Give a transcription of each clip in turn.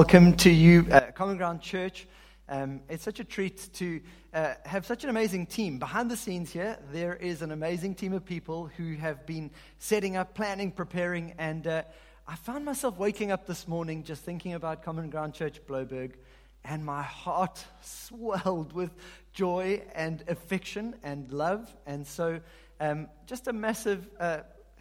Welcome to you, uh, Common Ground Church. Um, it's such a treat to uh, have such an amazing team. Behind the scenes here, there is an amazing team of people who have been setting up, planning, preparing, and uh, I found myself waking up this morning just thinking about Common Ground Church Blouberg, and my heart swelled with joy and affection and love. And so, um, just a massive uh,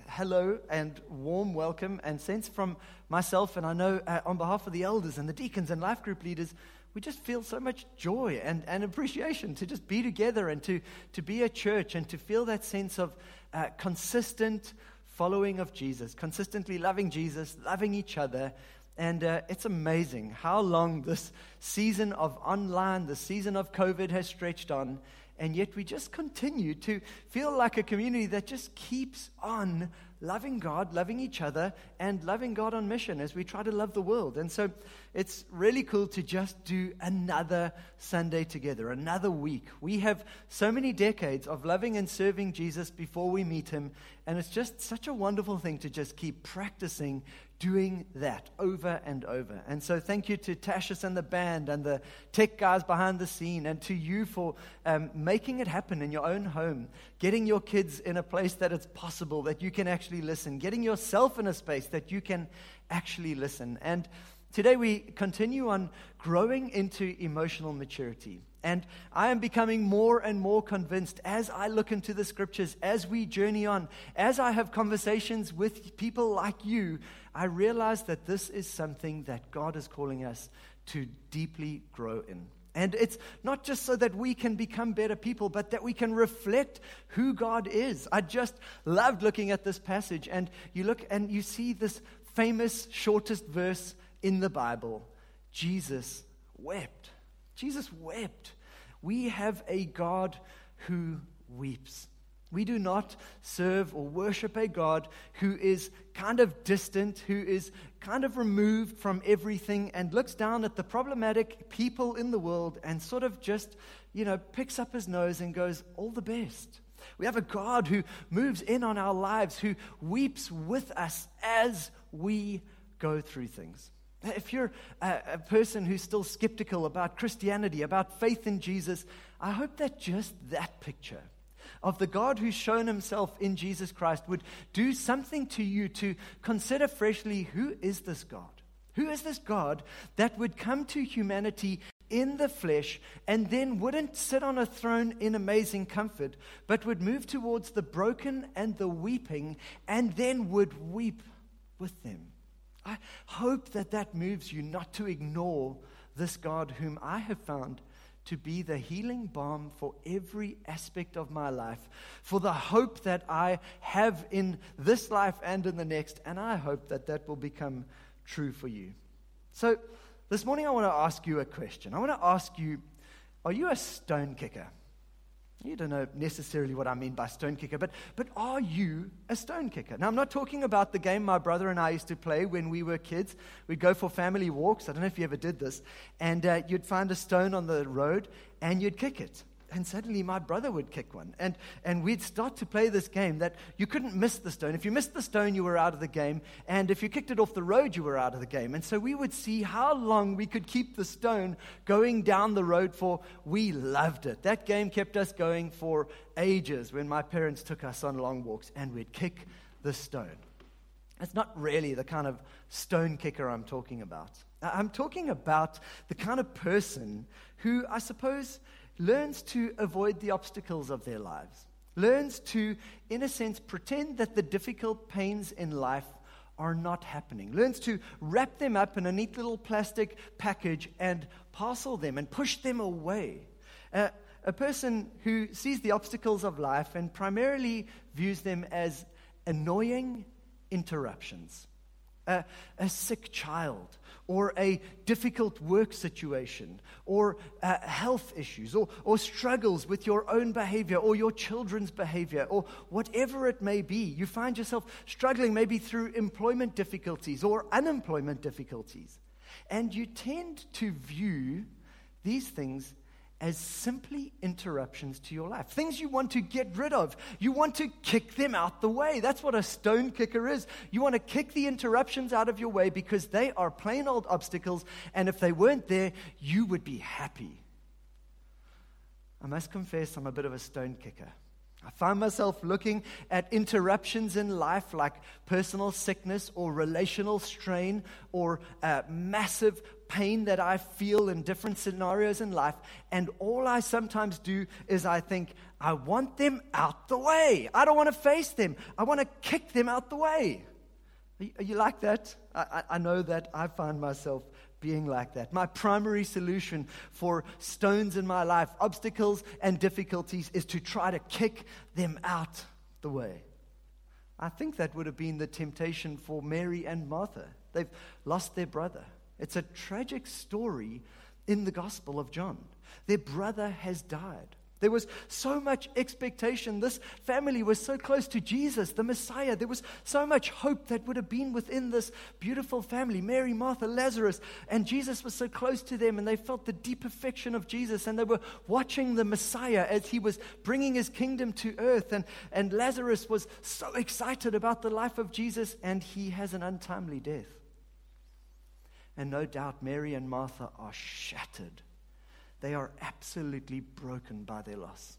hello and warm welcome and sense from myself, and I know uh, on behalf of the elders and the deacons and life group leaders, we just feel so much joy and, and appreciation to just be together and to, to be a church and to feel that sense of uh, consistent following of Jesus, consistently loving Jesus, loving each other. And uh, it's amazing how long this season of online, the season of COVID has stretched on and yet we just continue to feel like a community that just keeps on loving God, loving each other, and loving God on mission as we try to love the world. And so it's really cool to just do another Sunday together, another week. We have so many decades of loving and serving Jesus before we meet him, and it's just such a wonderful thing to just keep practicing doing that over and over. And so, thank you to Tashis and the band and the tech guys behind the scene, and to you for um, making it happen in your own home, getting your kids in a place that it's possible that you can actually listen, getting yourself in a space that you can actually listen. And today we continue on growing into emotional maturity. And I am becoming more and more convinced as I look into the scriptures, as we journey on, as I have conversations with people like you, I realize that this is something that God is calling us to deeply grow in. And it's not just so that we can become better people, but that we can reflect who God is. I just loved looking at this passage, and you look and you see this famous shortest verse in the Bible Jesus wept. Jesus wept. We have a God who weeps. We do not serve or worship a God who is kind of distant, who is kind of removed from everything and looks down at the problematic people in the world and sort of just, you know, picks up his nose and goes, All the best. We have a God who moves in on our lives, who weeps with us as we go through things. If you're a, a, person who's still skeptical about Christianity, about faith in Jesus, I hope that just that picture of the God who's shown himself in Jesus Christ would do something to you to consider freshly who is this God? Who is this God that would come to humanity in the flesh and then wouldn't sit on a throne in amazing comfort, but would move towards the broken and the weeping and then would weep with them? I hope that that moves you not to ignore this God whom I have found to be the healing balm for every aspect of my life, for the hope that I have in this life and in the next. And I hope that that will become true for you. So, this morning I want to ask you a question. I want to ask you Are you a stone kicker? You don't know necessarily what I mean by stone kicker, but, but are you a stone kicker? Now, I'm not talking about the game my brother and I used to play when we were kids. We'd go for family walks. I don't know if you ever did this. And uh, you'd find a stone on the road and you'd kick it and suddenly my brother would kick one. And, and we'd start to play this game that you couldn't miss the stone. If you missed the stone, you were out of the game. And if you kicked it off the road, you were out of the game. And so we would see how long we could keep the stone going down the road for. We loved it. That game kept us going for ages when my parents took us on long walks and we'd kick the stone. It's not really the kind of stone kicker I'm talking about. I'm talking about the kind of person who I suppose learns to avoid the obstacles of their lives, learns to, in a sense, pretend that the difficult pains in life are not happening, learns to wrap them up in a neat little plastic package and parcel them and push them away. Uh, a person who sees the obstacles of life and primarily views them as annoying interruptions. Uh, a sick child, or a difficult work situation, or uh, health issues, or, or struggles with your own behavior, or your children's behavior, or whatever it may be, you find yourself struggling maybe through employment difficulties or unemployment difficulties. And you tend to view these things as simply interruptions to your life. Things you want to get rid of. You want to kick them out the way. That's what a stone kicker is. You want to kick the interruptions out of your way because they are plain old obstacles, and if they weren't there, you would be happy. I must confess, I'm a bit of a stone kicker. I find myself looking at interruptions in life like personal sickness or relational strain or uh, massive pain that I feel in different scenarios in life. And all I sometimes do is I think, I want them out the way. I don't want to face them. I want to kick them out the way. Are you, are you like that? I, I know that I find myself being like that. My primary solution for stones in my life, obstacles and difficulties, is to try to kick them out the way. I think that would have been the temptation for Mary and Martha. They've lost their brother. It's a tragic story in the Gospel of John. Their brother has died. There was so much expectation. This family was so close to Jesus, the Messiah. There was so much hope that would have been within this beautiful family Mary, Martha, Lazarus. And Jesus was so close to them, and they felt the deep affection of Jesus. And they were watching the Messiah as he was bringing his kingdom to earth. And, and Lazarus was so excited about the life of Jesus, and he has an untimely death. And no doubt Mary and Martha are shattered they are absolutely broken by their loss.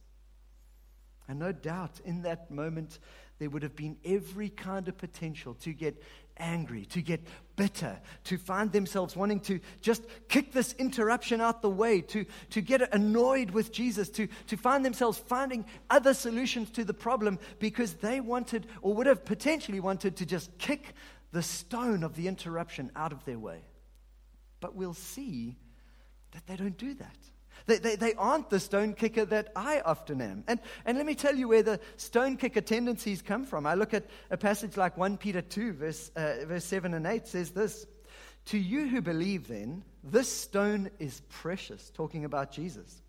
And no doubt in that moment, there would have been every kind of potential to get angry, to get bitter, to find themselves wanting to just kick this interruption out the way, to, to get annoyed with Jesus, to, to find themselves finding other solutions to the problem because they wanted or would have potentially wanted to just kick the stone of the interruption out of their way. But we'll see that they don't do that. They, they, they, aren't the stone kicker that I often am. And, and let me tell you where the stone kicker tendencies come from. I look at a passage like 1 Peter 2, verse, uh, verse 7 and 8 says this To you who believe, then, this stone is precious, talking about Jesus.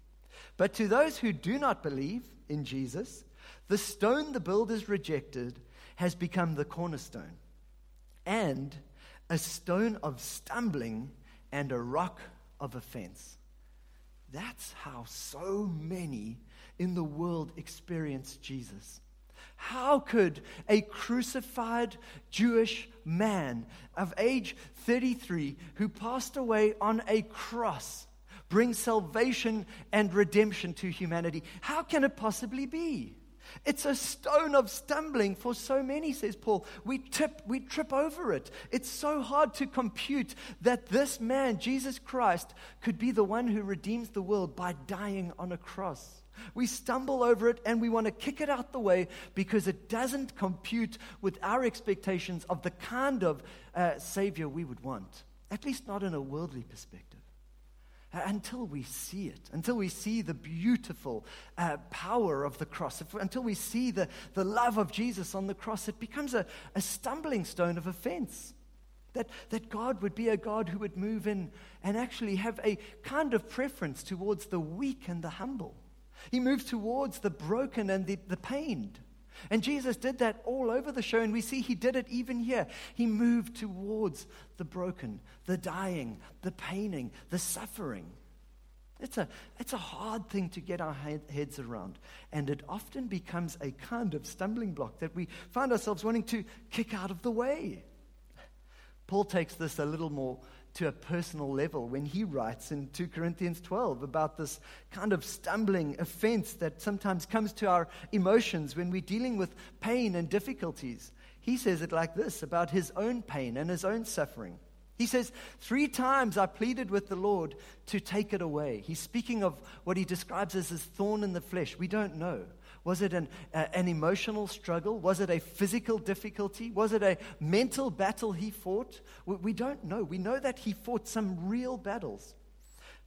But to those who do not believe in Jesus, the stone the builders rejected has become the cornerstone and a stone of stumbling and a rock of offense. That's how so many in the world experience Jesus. How could a crucified Jewish man of age 33 who passed away on a cross bring salvation and redemption to humanity? How can it possibly be? It's a stone of stumbling for so many, says Paul. We tip, we trip over it. It's so hard to compute that this man, Jesus Christ, could be the one who redeems the world by dying on a cross. We stumble over it and we want to kick it out the way because it doesn't compute with our expectations of the kind of uh, Savior we would want, at least not in a worldly perspective until we see it, until we see the beautiful uh, power of the cross, if, until we see the, the love of Jesus on the cross, it becomes a, a stumbling stone of offense. That, that God would be a God who would move in and actually have a kind of preference towards the weak and the humble. He moves towards the broken and the, the pained. And Jesus did that all over the show, and we see he did it even here. He moved towards the broken, the dying, the paining, the suffering. It's a, it's a hard thing to get our heads around, and it often becomes a kind of stumbling block that we find ourselves wanting to kick out of the way. Paul takes this a little more to a personal level when he writes in 2 Corinthians 12 about this kind of stumbling offense that sometimes comes to our emotions when we're dealing with pain and difficulties. He says it like this about his own pain and his own suffering. He says, Three times I pleaded with the Lord to take it away. He's speaking of what he describes as his thorn in the flesh. We don't know. Was it an, uh, an emotional struggle? Was it a physical difficulty? Was it a mental battle he fought? We, we don't know. We know that he fought some real battles.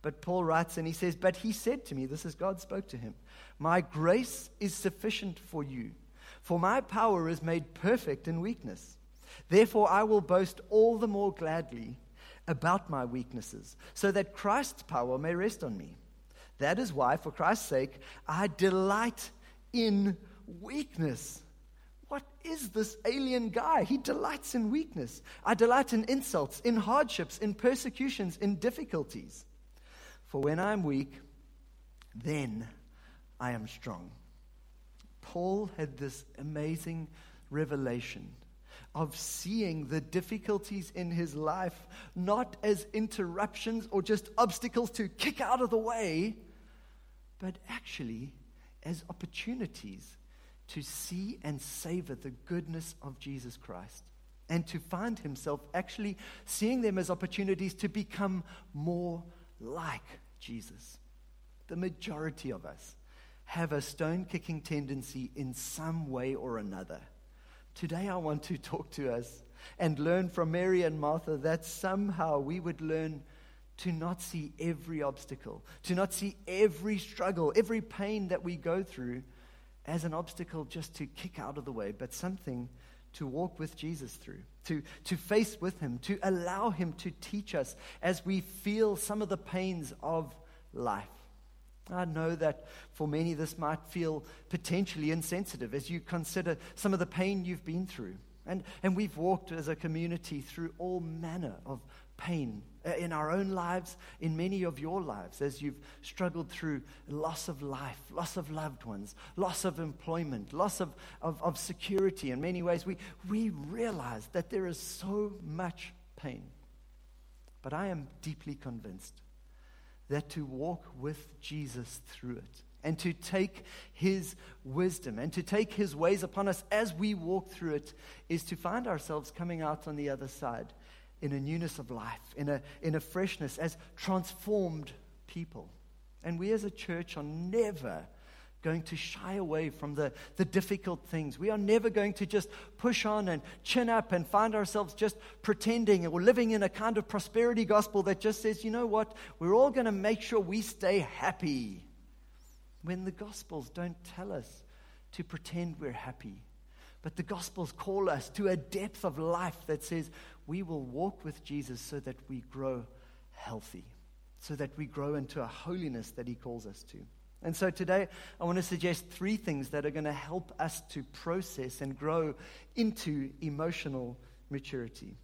But Paul writes and he says, But he said to me, this is God spoke to him, My grace is sufficient for you, for my power is made perfect in weakness. Therefore, I will boast all the more gladly about my weaknesses, so that Christ's power may rest on me. That is why, for Christ's sake, I delight in weakness. What is this alien guy? He delights in weakness. I delight in insults, in hardships, in persecutions, in difficulties. For when I'm weak, then I am strong. Paul had this amazing revelation of seeing the difficulties in his life not as interruptions or just obstacles to kick out of the way, but actually as opportunities to see and savor the goodness of Jesus Christ and to find himself actually seeing them as opportunities to become more like Jesus. The majority of us have a stone kicking tendency in some way or another. Today, I want to talk to us and learn from Mary and Martha that somehow we would learn to not see every obstacle, to not see every struggle, every pain that we go through as an obstacle just to kick out of the way, but something to walk with Jesus through, to, to face with Him, to allow Him to teach us as we feel some of the pains of life. I know that for many this might feel potentially insensitive as you consider some of the pain you've been through. And, and we've walked as a community through all manner of pain uh, in our own lives, in many of your lives, as you've struggled through loss of life, loss of loved ones, loss of employment, loss of, of, of security. In many ways, we, we realize that there is so much pain. But I am deeply convinced that to walk with Jesus through it and to take his wisdom and to take his ways upon us as we walk through it is to find ourselves coming out on the other side in a newness of life, in a, in a freshness, as transformed people. And we as a church are never going to shy away from the, the difficult things. We are never going to just push on and chin up and find ourselves just pretending or living in a kind of prosperity gospel that just says, you know what, we're all going to make sure we stay happy. When the gospels don't tell us to pretend we're happy, but the Gospels call us to a depth of life that says we will walk with Jesus so that we grow healthy, so that we grow into a holiness that He calls us to. And so today, I want to suggest three things that are going to help us to process and grow into emotional maturity.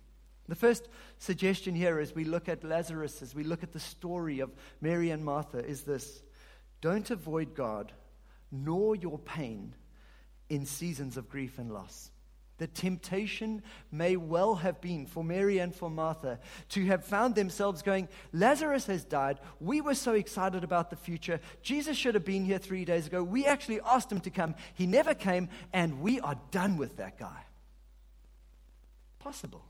The first suggestion here, as we look at Lazarus, as we look at the story of Mary and Martha, is this Don't avoid God nor your pain in seasons of grief and loss. The temptation may well have been for Mary and for Martha to have found themselves going, Lazarus has died. We were so excited about the future. Jesus should have been here three days ago. We actually asked him to come. He never came, and we are done with that guy. Possible.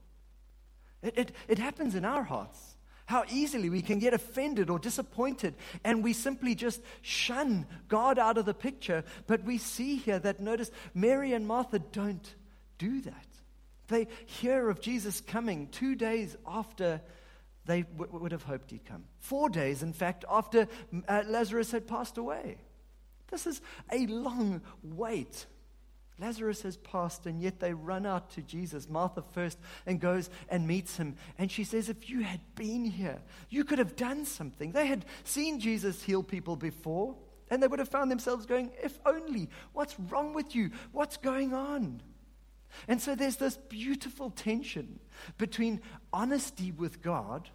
It, it, it happens in our hearts how easily we can get offended or disappointed, and we simply just shun God out of the picture. But we see here that, notice, Mary and Martha don't do that. They hear of Jesus coming two days after they w- would have hoped he'd come. Four days, in fact, after uh, Lazarus had passed away. This is a long wait Lazarus has passed, and yet they run out to Jesus, Martha first, and goes and meets him. And she says, If you had been here, you could have done something. They had seen Jesus heal people before, and they would have found themselves going, If only, what's wrong with you? What's going on? And so there's this beautiful tension between honesty with God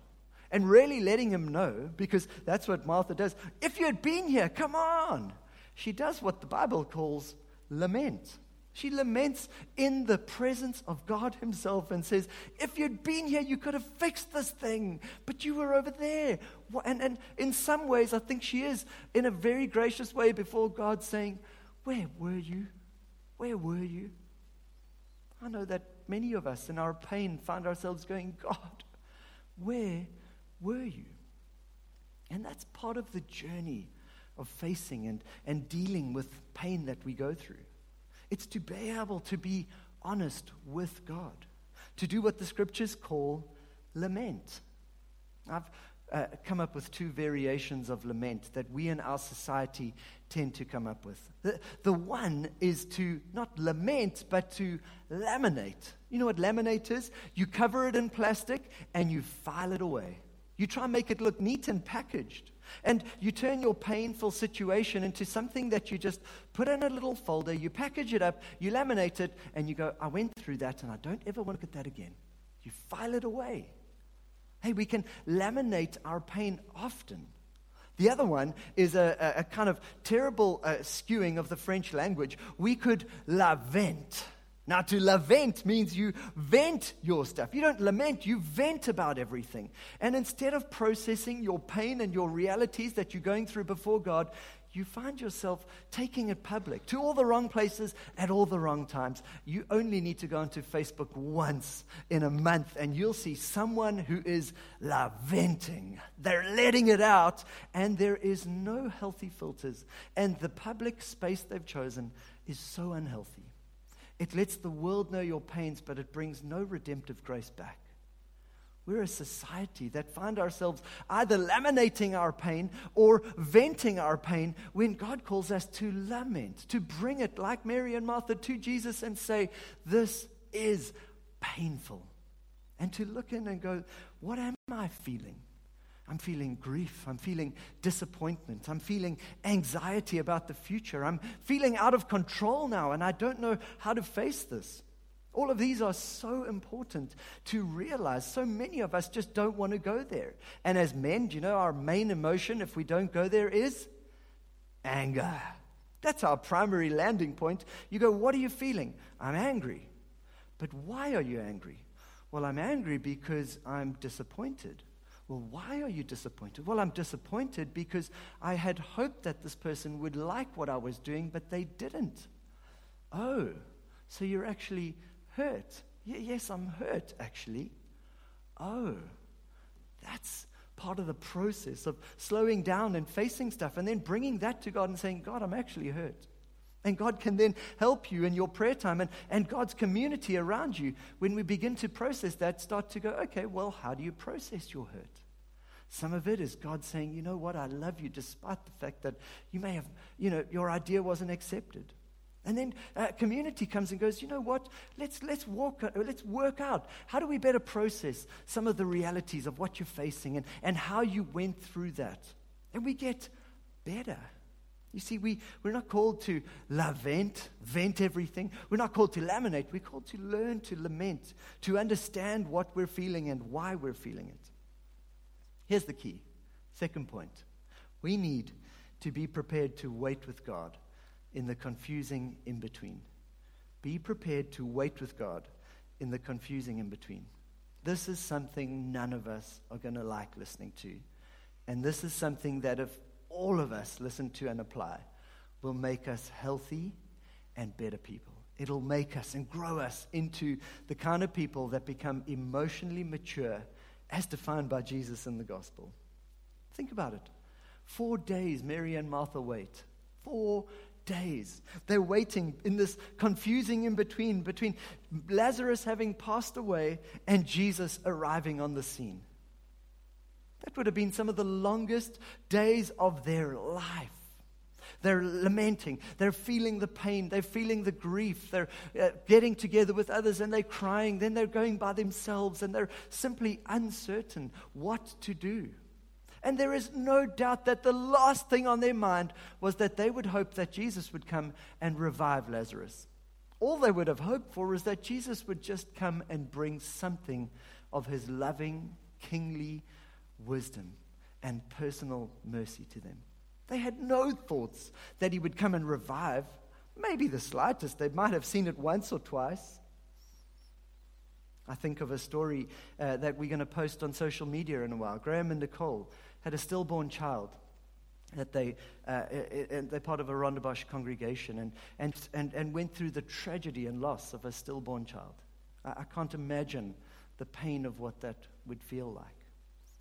and really letting him know, because that's what Martha does. If you had been here, come on. She does what the Bible calls lament. She laments in the presence of God Himself and says, If you'd been here, you could have fixed this thing, but you were over there. And, and in some ways, I think she is in a very gracious way before God saying, Where were you? Where were you? I know that many of us in our pain find ourselves going, God, where were you? And that's part of the journey of facing and, and dealing with pain that we go through. It's to be able to be honest with God, to do what the scriptures call lament. I've uh, come up with two variations of lament that we in our society tend to come up with. The, the one is to not lament, but to laminate. You know what laminate is? You cover it in plastic and you file it away. You try and make it look neat and packaged. And you turn your painful situation into something that you just put in a little folder, you package it up, you laminate it, and you go, I went through that and I don't ever want to look at that again. You file it away. Hey, we can laminate our pain often. The other one is a, a, a kind of terrible uh, skewing of the French language. We could lament. Now, to lament means you vent your stuff. You don't lament, you vent about everything. And instead of processing your pain and your realities that you're going through before God, you find yourself taking it public to all the wrong places at all the wrong times. You only need to go onto Facebook once in a month and you'll see someone who is lamenting. They're letting it out and there is no healthy filters. And the public space they've chosen is so unhealthy. It lets the world know your pains, but it brings no redemptive grace back. We're a society that find ourselves either laminating our pain or venting our pain when God calls us to lament, to bring it like Mary and Martha to Jesus and say, This is painful. And to look in and go, What am I feeling? I'm feeling grief. I'm feeling disappointment. I'm feeling anxiety about the future. I'm feeling out of control now, and I don't know how to face this. All of these are so important to realize. So many of us just don't want to go there. And as men, do you know our main emotion if we don't go there is anger. That's our primary landing point. You go, What are you feeling? I'm angry. But why are you angry? Well, I'm angry because I'm disappointed. Well, why are you disappointed? Well, I'm disappointed because I had hoped that this person would like what I was doing, but they didn't. Oh, so you're actually hurt. yes, I'm hurt, actually. Oh, that's part of the process of slowing down and facing stuff and then bringing that to God and saying, God, I'm actually hurt. And God can then help you in your prayer time and, and God's community around you. When we begin to process that, start to go, okay, well, how do you process your hurt? Some of it is God saying, you know what, I love you despite the fact that you may have, you know, your idea wasn't accepted. And then uh, community comes and goes, you know what? Let's, let's, walk, uh, let's work out how do we better process some of the realities of what you're facing and, and how you went through that. And we get better. You see, we, we're not called to lament, vent everything. We're not called to laminate. We're called to learn to lament, to understand what we're feeling and why we're feeling it. Here's the key. Second point. We need to be prepared to wait with God in the confusing in between. Be prepared to wait with God in the confusing in between. This is something none of us are going to like listening to. And this is something that if all of us listen to and apply, will make us healthy and better people. It'll make us and grow us into the kind of people that become emotionally mature as defined by Jesus in the gospel. Think about it. Four days Mary and Martha wait. Four days. They're waiting in this confusing in between, between Lazarus having passed away and Jesus arriving on the scene. That would have been some of the longest days of their life. They're lamenting. They're feeling the pain. They're feeling the grief. They're uh, getting together with others and they're crying. Then they're going by themselves and they're simply uncertain what to do. And there is no doubt that the last thing on their mind was that they would hope that Jesus would come and revive Lazarus. All they would have hoped for is that Jesus would just come and bring something of his loving, kingly wisdom and personal mercy to them. They had no thoughts that he would come and revive, maybe the slightest. They might have seen it once or twice. I think of a story uh, that we're going to post on social media in a while. Graham and Nicole had a stillborn child that they, uh, they're part of a Rondebosch congregation and, and, and, and went through the tragedy and loss of a stillborn child. I, I can't imagine the pain of what that would feel like.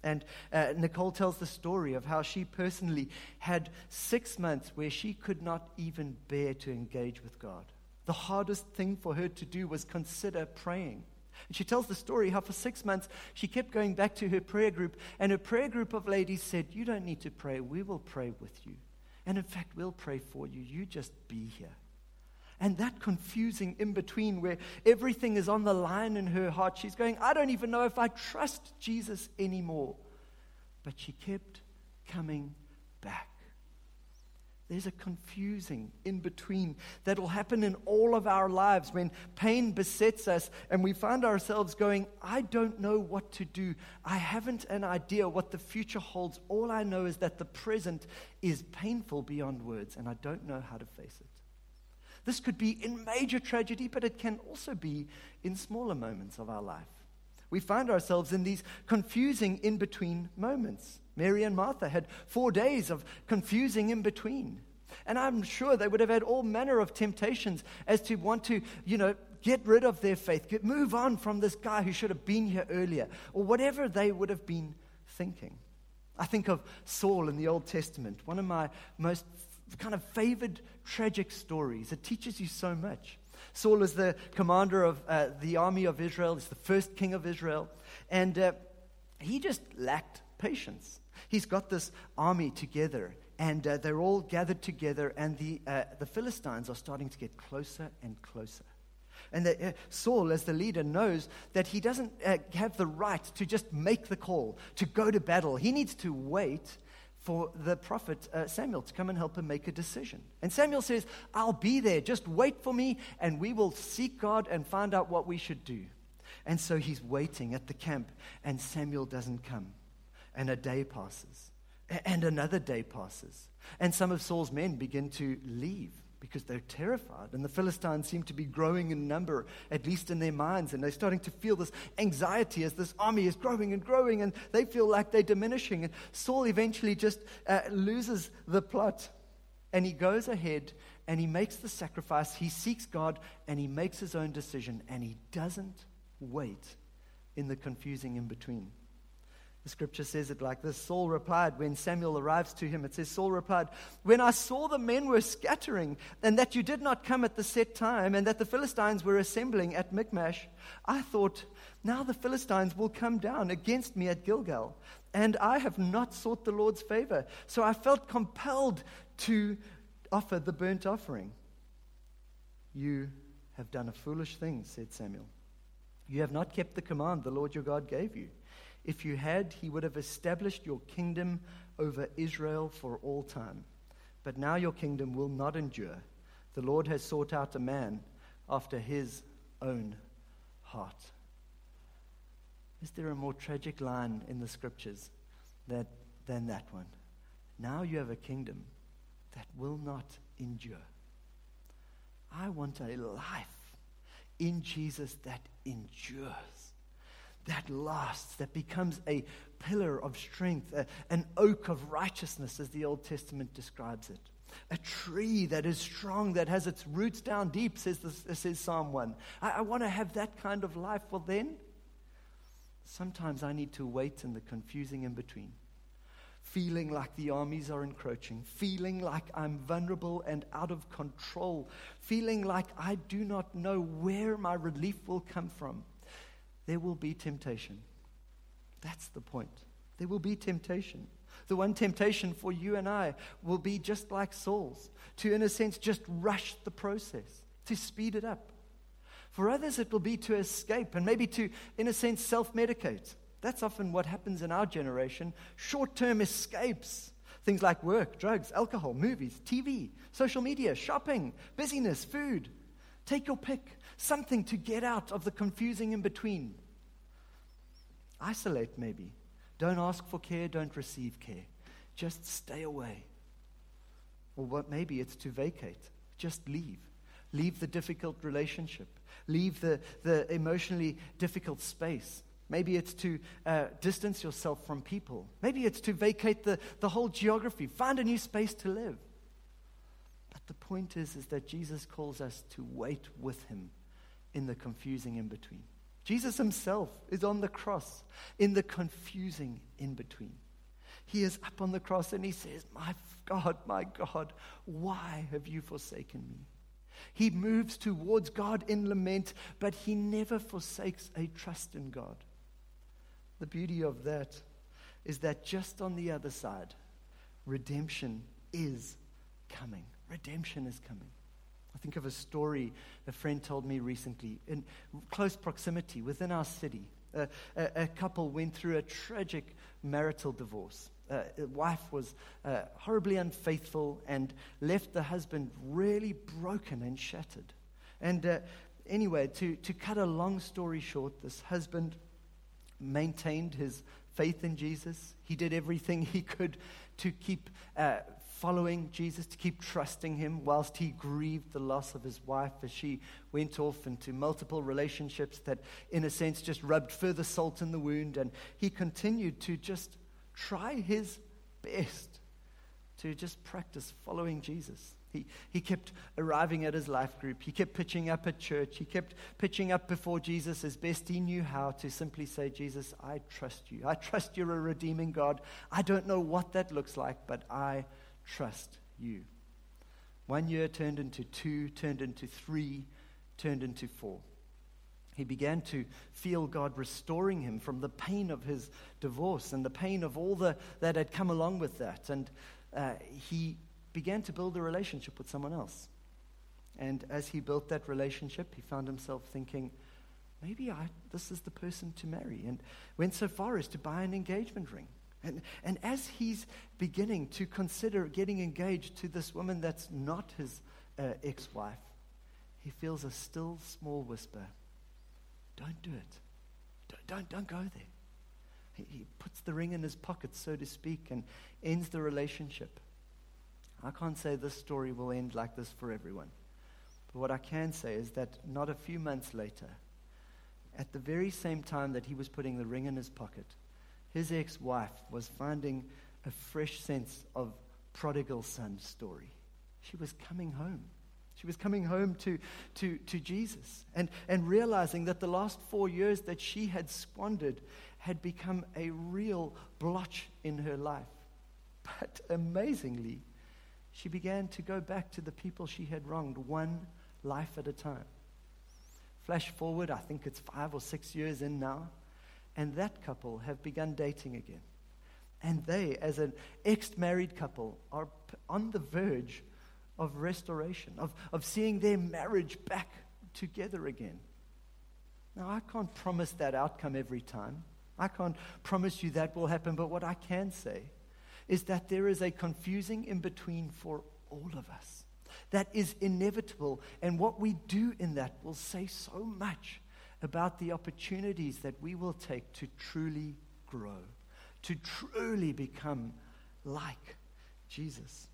And uh, Nicole tells the story of how she personally had six months where she could not even bear to engage with God. The hardest thing for her to do was consider praying. And she tells the story how for six months she kept going back to her prayer group, and her prayer group of ladies said, You don't need to pray, we will pray with you. And in fact, we'll pray for you. You just be here. And that confusing in between where everything is on the line in her heart, she's going, I don't even know if I trust Jesus anymore. But she kept coming back. There's a confusing in between that will happen in all of our lives when pain besets us and we find ourselves going, I don't know what to do. I haven't an idea what the future holds. All I know is that the present is painful beyond words and I don't know how to face it. This could be in major tragedy, but it can also be in smaller moments of our life. We find ourselves in these confusing in between moments. Mary and Martha had four days of confusing in between. And I'm sure they would have had all manner of temptations as to want to, you know, get rid of their faith, get, move on from this guy who should have been here earlier, or whatever they would have been thinking. I think of Saul in the Old Testament, one of my most kind of favored tragic stories. It teaches you so much. Saul is the commander of uh, the army of Israel, he's the first king of Israel, and uh, he just lacked patience. He's got this army together, and uh, they're all gathered together, and the, uh, the Philistines are starting to get closer and closer. And the, uh, Saul, as the leader, knows that he doesn't uh, have the right to just make the call, to go to battle. He needs to wait for the prophet uh, Samuel to come and help him make a decision. And Samuel says, I'll be there. Just wait for me, and we will seek God and find out what we should do. And so he's waiting at the camp, and Samuel doesn't come and a day passes, and another day passes. And some of Saul's men begin to leave because they're terrified. And the Philistines seem to be growing in number, at least in their minds. And they're starting to feel this anxiety as this army is growing and growing, and they feel like they're diminishing. And Saul eventually just uh, loses the plot. And he goes ahead and he makes the sacrifice. He seeks God and he makes his own decision. And he doesn't wait in the confusing in between. The scripture says it like this Saul replied when Samuel arrives to him. It says, Saul replied, When I saw the men were scattering, and that you did not come at the set time, and that the Philistines were assembling at Michmash, I thought, Now the Philistines will come down against me at Gilgal, and I have not sought the Lord's favor. So I felt compelled to offer the burnt offering. You have done a foolish thing, said Samuel. You have not kept the command the Lord your God gave you. If you had, he would have established your kingdom over Israel for all time. But now your kingdom will not endure. The Lord has sought out a man after his own heart. Is there a more tragic line in the scriptures that, than that one? Now you have a kingdom that will not endure. I want a life in Jesus that endures that lasts, that becomes a pillar of strength, a, an oak of righteousness, as the Old Testament describes it. A tree that is strong, that has its roots down deep, says, this, says Psalm 1. I, I want to have that kind of life. Well, then, sometimes I need to wait in the confusing in between feeling like the armies are encroaching, feeling like I'm vulnerable and out of control, feeling like I do not know where my relief will come from there will be temptation. That's the point. There will be temptation. The one temptation for you and I will be just like Saul's to, in a sense, just rush the process, to speed it up. For others, it will be to escape and maybe to, in a sense, self medicate. That's often what happens in our generation short term escapes. Things like work, drugs, alcohol, movies, TV, social media, shopping, busyness, food. Take your pick something to get out of the confusing in between. Isolate, maybe. Don't ask for care, don't receive care. Just stay away. Or what maybe it's to vacate. Just leave. Leave the difficult relationship. Leave the, the emotionally difficult space. Maybe it's to uh, distance yourself from people. Maybe it's to vacate the, the whole geography. Find a new space to live. But the point is, is that Jesus calls us to wait with him in the confusing in between. Jesus himself is on the cross in the confusing in between. He is up on the cross and he says, My God, my God, why have you forsaken me? He moves towards God in lament, but he never forsakes a trust in God. The beauty of that is that just on the other side, redemption is coming. Redemption is coming. I think of a story a friend told me recently in close proximity within our city. A, a, couple went through a tragic marital divorce. Uh, the wife was uh, horribly unfaithful and left the husband really broken and shattered. And uh, anyway, to, to cut a long story short, this husband maintained his faith in Jesus. He did everything he could to keep uh, following Jesus, to keep trusting him, whilst he grieved the loss of his wife as she went off into multiple relationships that, in a sense, just rubbed further salt in the wound. And he continued to just try his best to just practice following Jesus. He, he kept arriving at his life group. He kept pitching up at church. He kept pitching up before Jesus as best he knew how to simply say, Jesus, I trust you. I trust you're a redeeming God. I don't know what that looks like, but I trust you. One year turned into two, turned into three, turned into four. He began to feel God restoring him from the pain of his divorce and the pain of all the, that had come along with that. And uh, he began to build a relationship with someone else. And as he built that relationship, he found himself thinking, maybe I, this is the person to marry. And went so far as to buy an engagement ring. And, and as he's beginning to consider getting engaged to this woman that's not his uh, ex wife, he feels a still small whisper Don't do it. Don't, don't, don't go there. He, he puts the ring in his pocket, so to speak, and ends the relationship. I can't say this story will end like this for everyone. But what I can say is that not a few months later, at the very same time that he was putting the ring in his pocket, his ex wife was finding a fresh sense of prodigal son story. She was coming home. She was coming home to, to, to Jesus and, and realizing that the last four years that she had squandered had become a real blotch in her life. But amazingly, she began to go back to the people she had wronged one life at a time. Flash forward, I think it's five or six years in now, and that couple have begun dating again. And they, as an ex married couple, are on the verge of restoration, of, of seeing their marriage back together again. Now, I can't promise that outcome every time. I can't promise you that will happen, but what I can say is that there is a confusing in between for all of us. That is inevitable. And what we do in that will say so much about the opportunities that we will take to truly grow, to truly become like Jesus.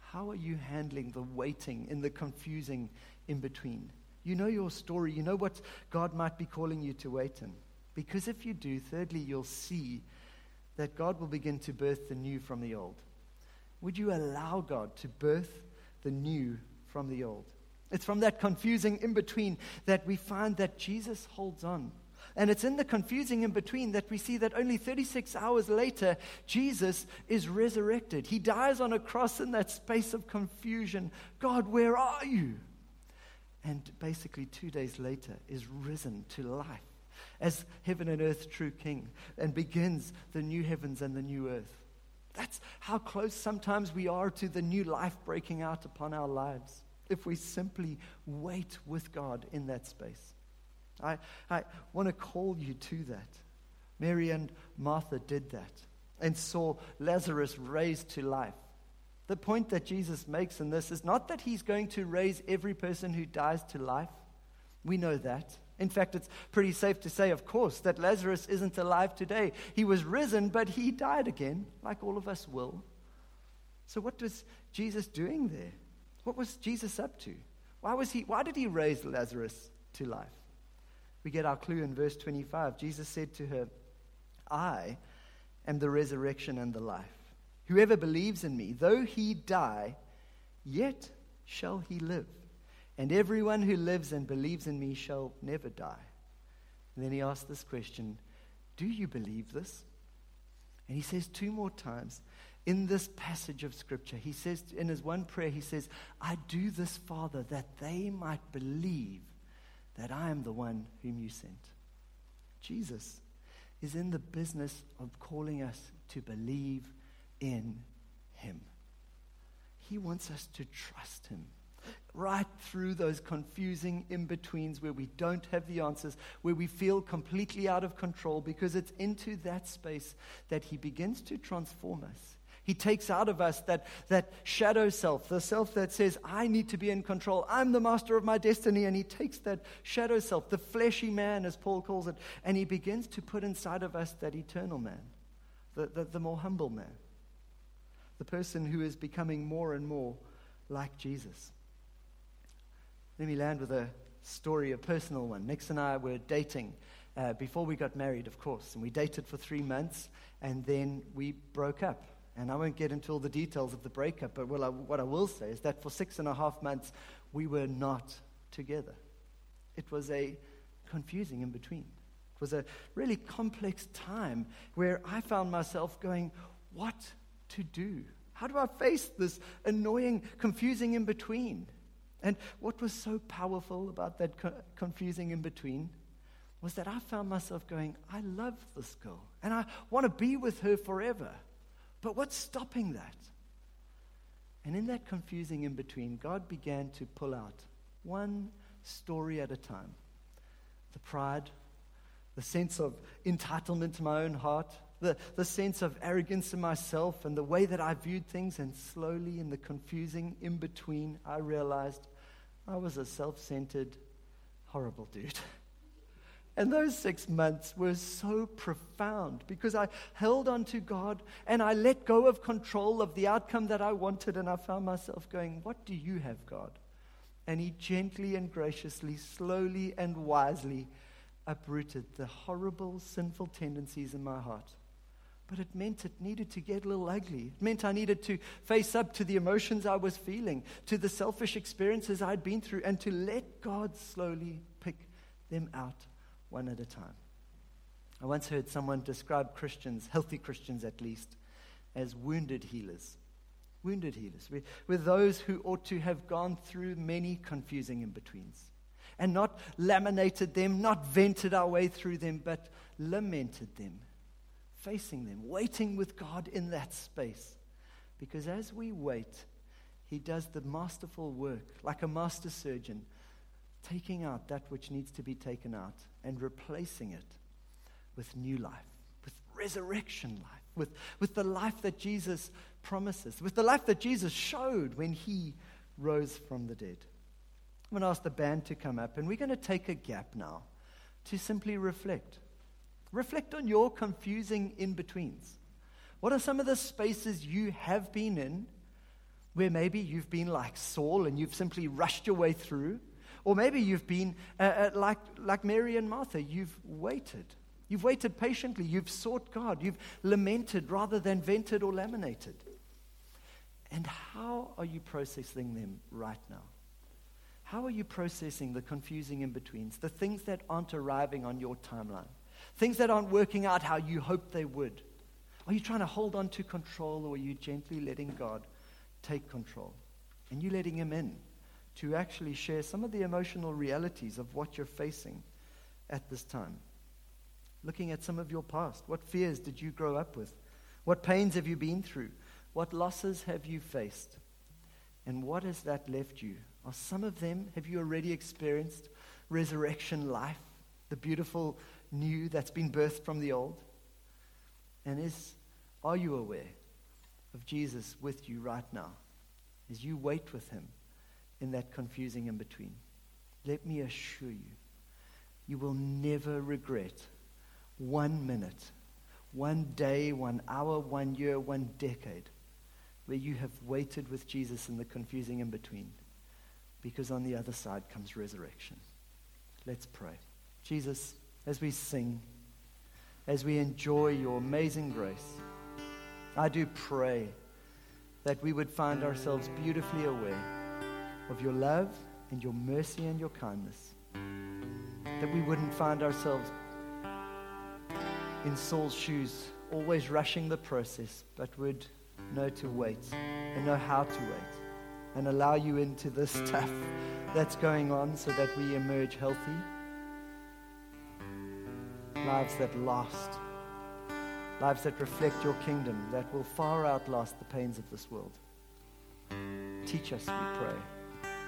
How are you handling the waiting in the confusing in between? You know your story. You know what God might be calling you to wait in. Because if you do, thirdly, you'll see that God will begin to birth the new from the old? Would you allow God to birth the new from the old? It's from that confusing in between that we find that Jesus holds on. And it's in the confusing in between that we see that only 36 hours later, Jesus is resurrected. He dies on a cross in that space of confusion. God, where are you? And basically, two days later, is risen to life as heaven and earth true king and begins the new heavens and the new earth. That's how close sometimes we are to the new life breaking out upon our lives if we simply wait with God in that space. I, I want to call you to that. Mary and Martha did that and saw Lazarus raised to life. The point that Jesus makes in this is not that he's going to raise every person who dies to life. We know that. In fact, it's pretty safe to say, of course, that Lazarus isn't alive today. He was risen, but he died again, like all of us will. So, what was Jesus doing there? What was Jesus up to? Why, was he, why did he raise Lazarus to life? We get our clue in verse 25. Jesus said to her, I am the resurrection and the life. Whoever believes in me, though he die, yet shall he live. And everyone who lives and believes in me shall never die. And then he asks this question Do you believe this? And he says two more times in this passage of Scripture, he says in his one prayer, he says, I do this, Father, that they might believe that I am the one whom you sent. Jesus is in the business of calling us to believe in him. He wants us to trust him. right through those confusing in betweens where we don't have the answers, where we feel completely out of control, because it's into that space that He begins to transform us. He takes out of us that, that shadow self, the self that says, I need to be in control. I'm the master of my destiny. And he takes that shadow self, the fleshy man, as Paul calls it, and he begins to put inside of us that eternal man, the, the, the more humble man, the person who is becoming more and more like Jesus. Let me land with a story, a personal one. Nix and I were dating uh, before we got married, of course, and we dated for three months, and then we broke up. And I won't get into all the details of the breakup, but what I, will say is that for six and a half months, we were not together. It was a confusing in between. It was a really complex time where I found myself going, What to do? How do I face this annoying, confusing in between? And what was so powerful about that co- confusing in between was that I found myself going, I love this girl and I want to be with her forever. But what's stopping that? And in that confusing in between, God began to pull out one story at a time the pride, the sense of entitlement to my own heart, the, the sense of arrogance in myself, and the way that I viewed things. And slowly, in the confusing in between, I realized I was a self centered, horrible dude. And those six months were so profound because I held on to God and I let go of control of the outcome that I wanted. And I found myself going, What do you have, God? And He gently and graciously, slowly and wisely uprooted the horrible, sinful tendencies in my heart. But it meant it needed to get a little ugly. It meant I needed to face up to the emotions I was feeling, to the selfish experiences I'd been through, and to let God slowly pick them out one at a time. I once heard someone describe Christians, healthy Christians at least, as wounded healers. Wounded healers. We're, we're those who ought to have gone through many confusing in betweens and not laminated them, not vented our way through them, but lamented them, facing them, waiting with God in that space. Because as we wait, He does the masterful work, like a master surgeon, taking out that which needs to be taken out and replacing it with new life, with resurrection life, with, with the life that Jesus promises, with the life that Jesus showed when he rose from the dead. I'm going to ask the band to come up, and we're going to take a gap now to simply reflect. Reflect on your confusing in betweens. What are some of the spaces you have been in where maybe you've been like Saul and you've simply rushed your way through? Or maybe you've been uh, uh, like, like Mary and Martha, you've waited. You've waited patiently. You've sought God. You've lamented rather than vented or laminated. And how are you processing them right now? How are you processing the confusing in betweens, the things that aren't arriving on your timeline, things that aren't working out how you hoped they would? Are you trying to hold on to control or are you gently letting God take control? And you letting Him in? To actually share some of the emotional realities of what you're facing at this time. Looking at some of your past. What fears did you grow up with? What pains have you been through? What losses have you faced? And what has that left you? Are some of them, have you already experienced resurrection life, the beautiful new that's been birthed from the old? And is, are you aware of Jesus with you right now as you wait with him? In that confusing in between. Let me assure you, you will never regret one minute, one day, one hour, one year, one decade where you have waited with Jesus in the confusing in between. Because on the other side comes resurrection. Let's pray. Jesus, as we sing, as we enjoy your amazing grace, I do pray that we would find ourselves beautifully aware of your love and your mercy and your kindness. That we wouldn't find ourselves in Saul's shoes, always rushing the process, but would know to wait and know how to wait and allow you into this stuff that's going on so that we emerge healthy. Lives that last. Lives that reflect your kingdom, that will far outlast the pains of this world. Teach us, we pray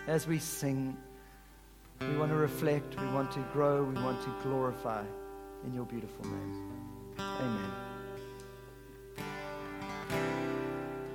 as we sing, we want to reflect, we want to grow, we want to glorify in your beautiful name. Amen.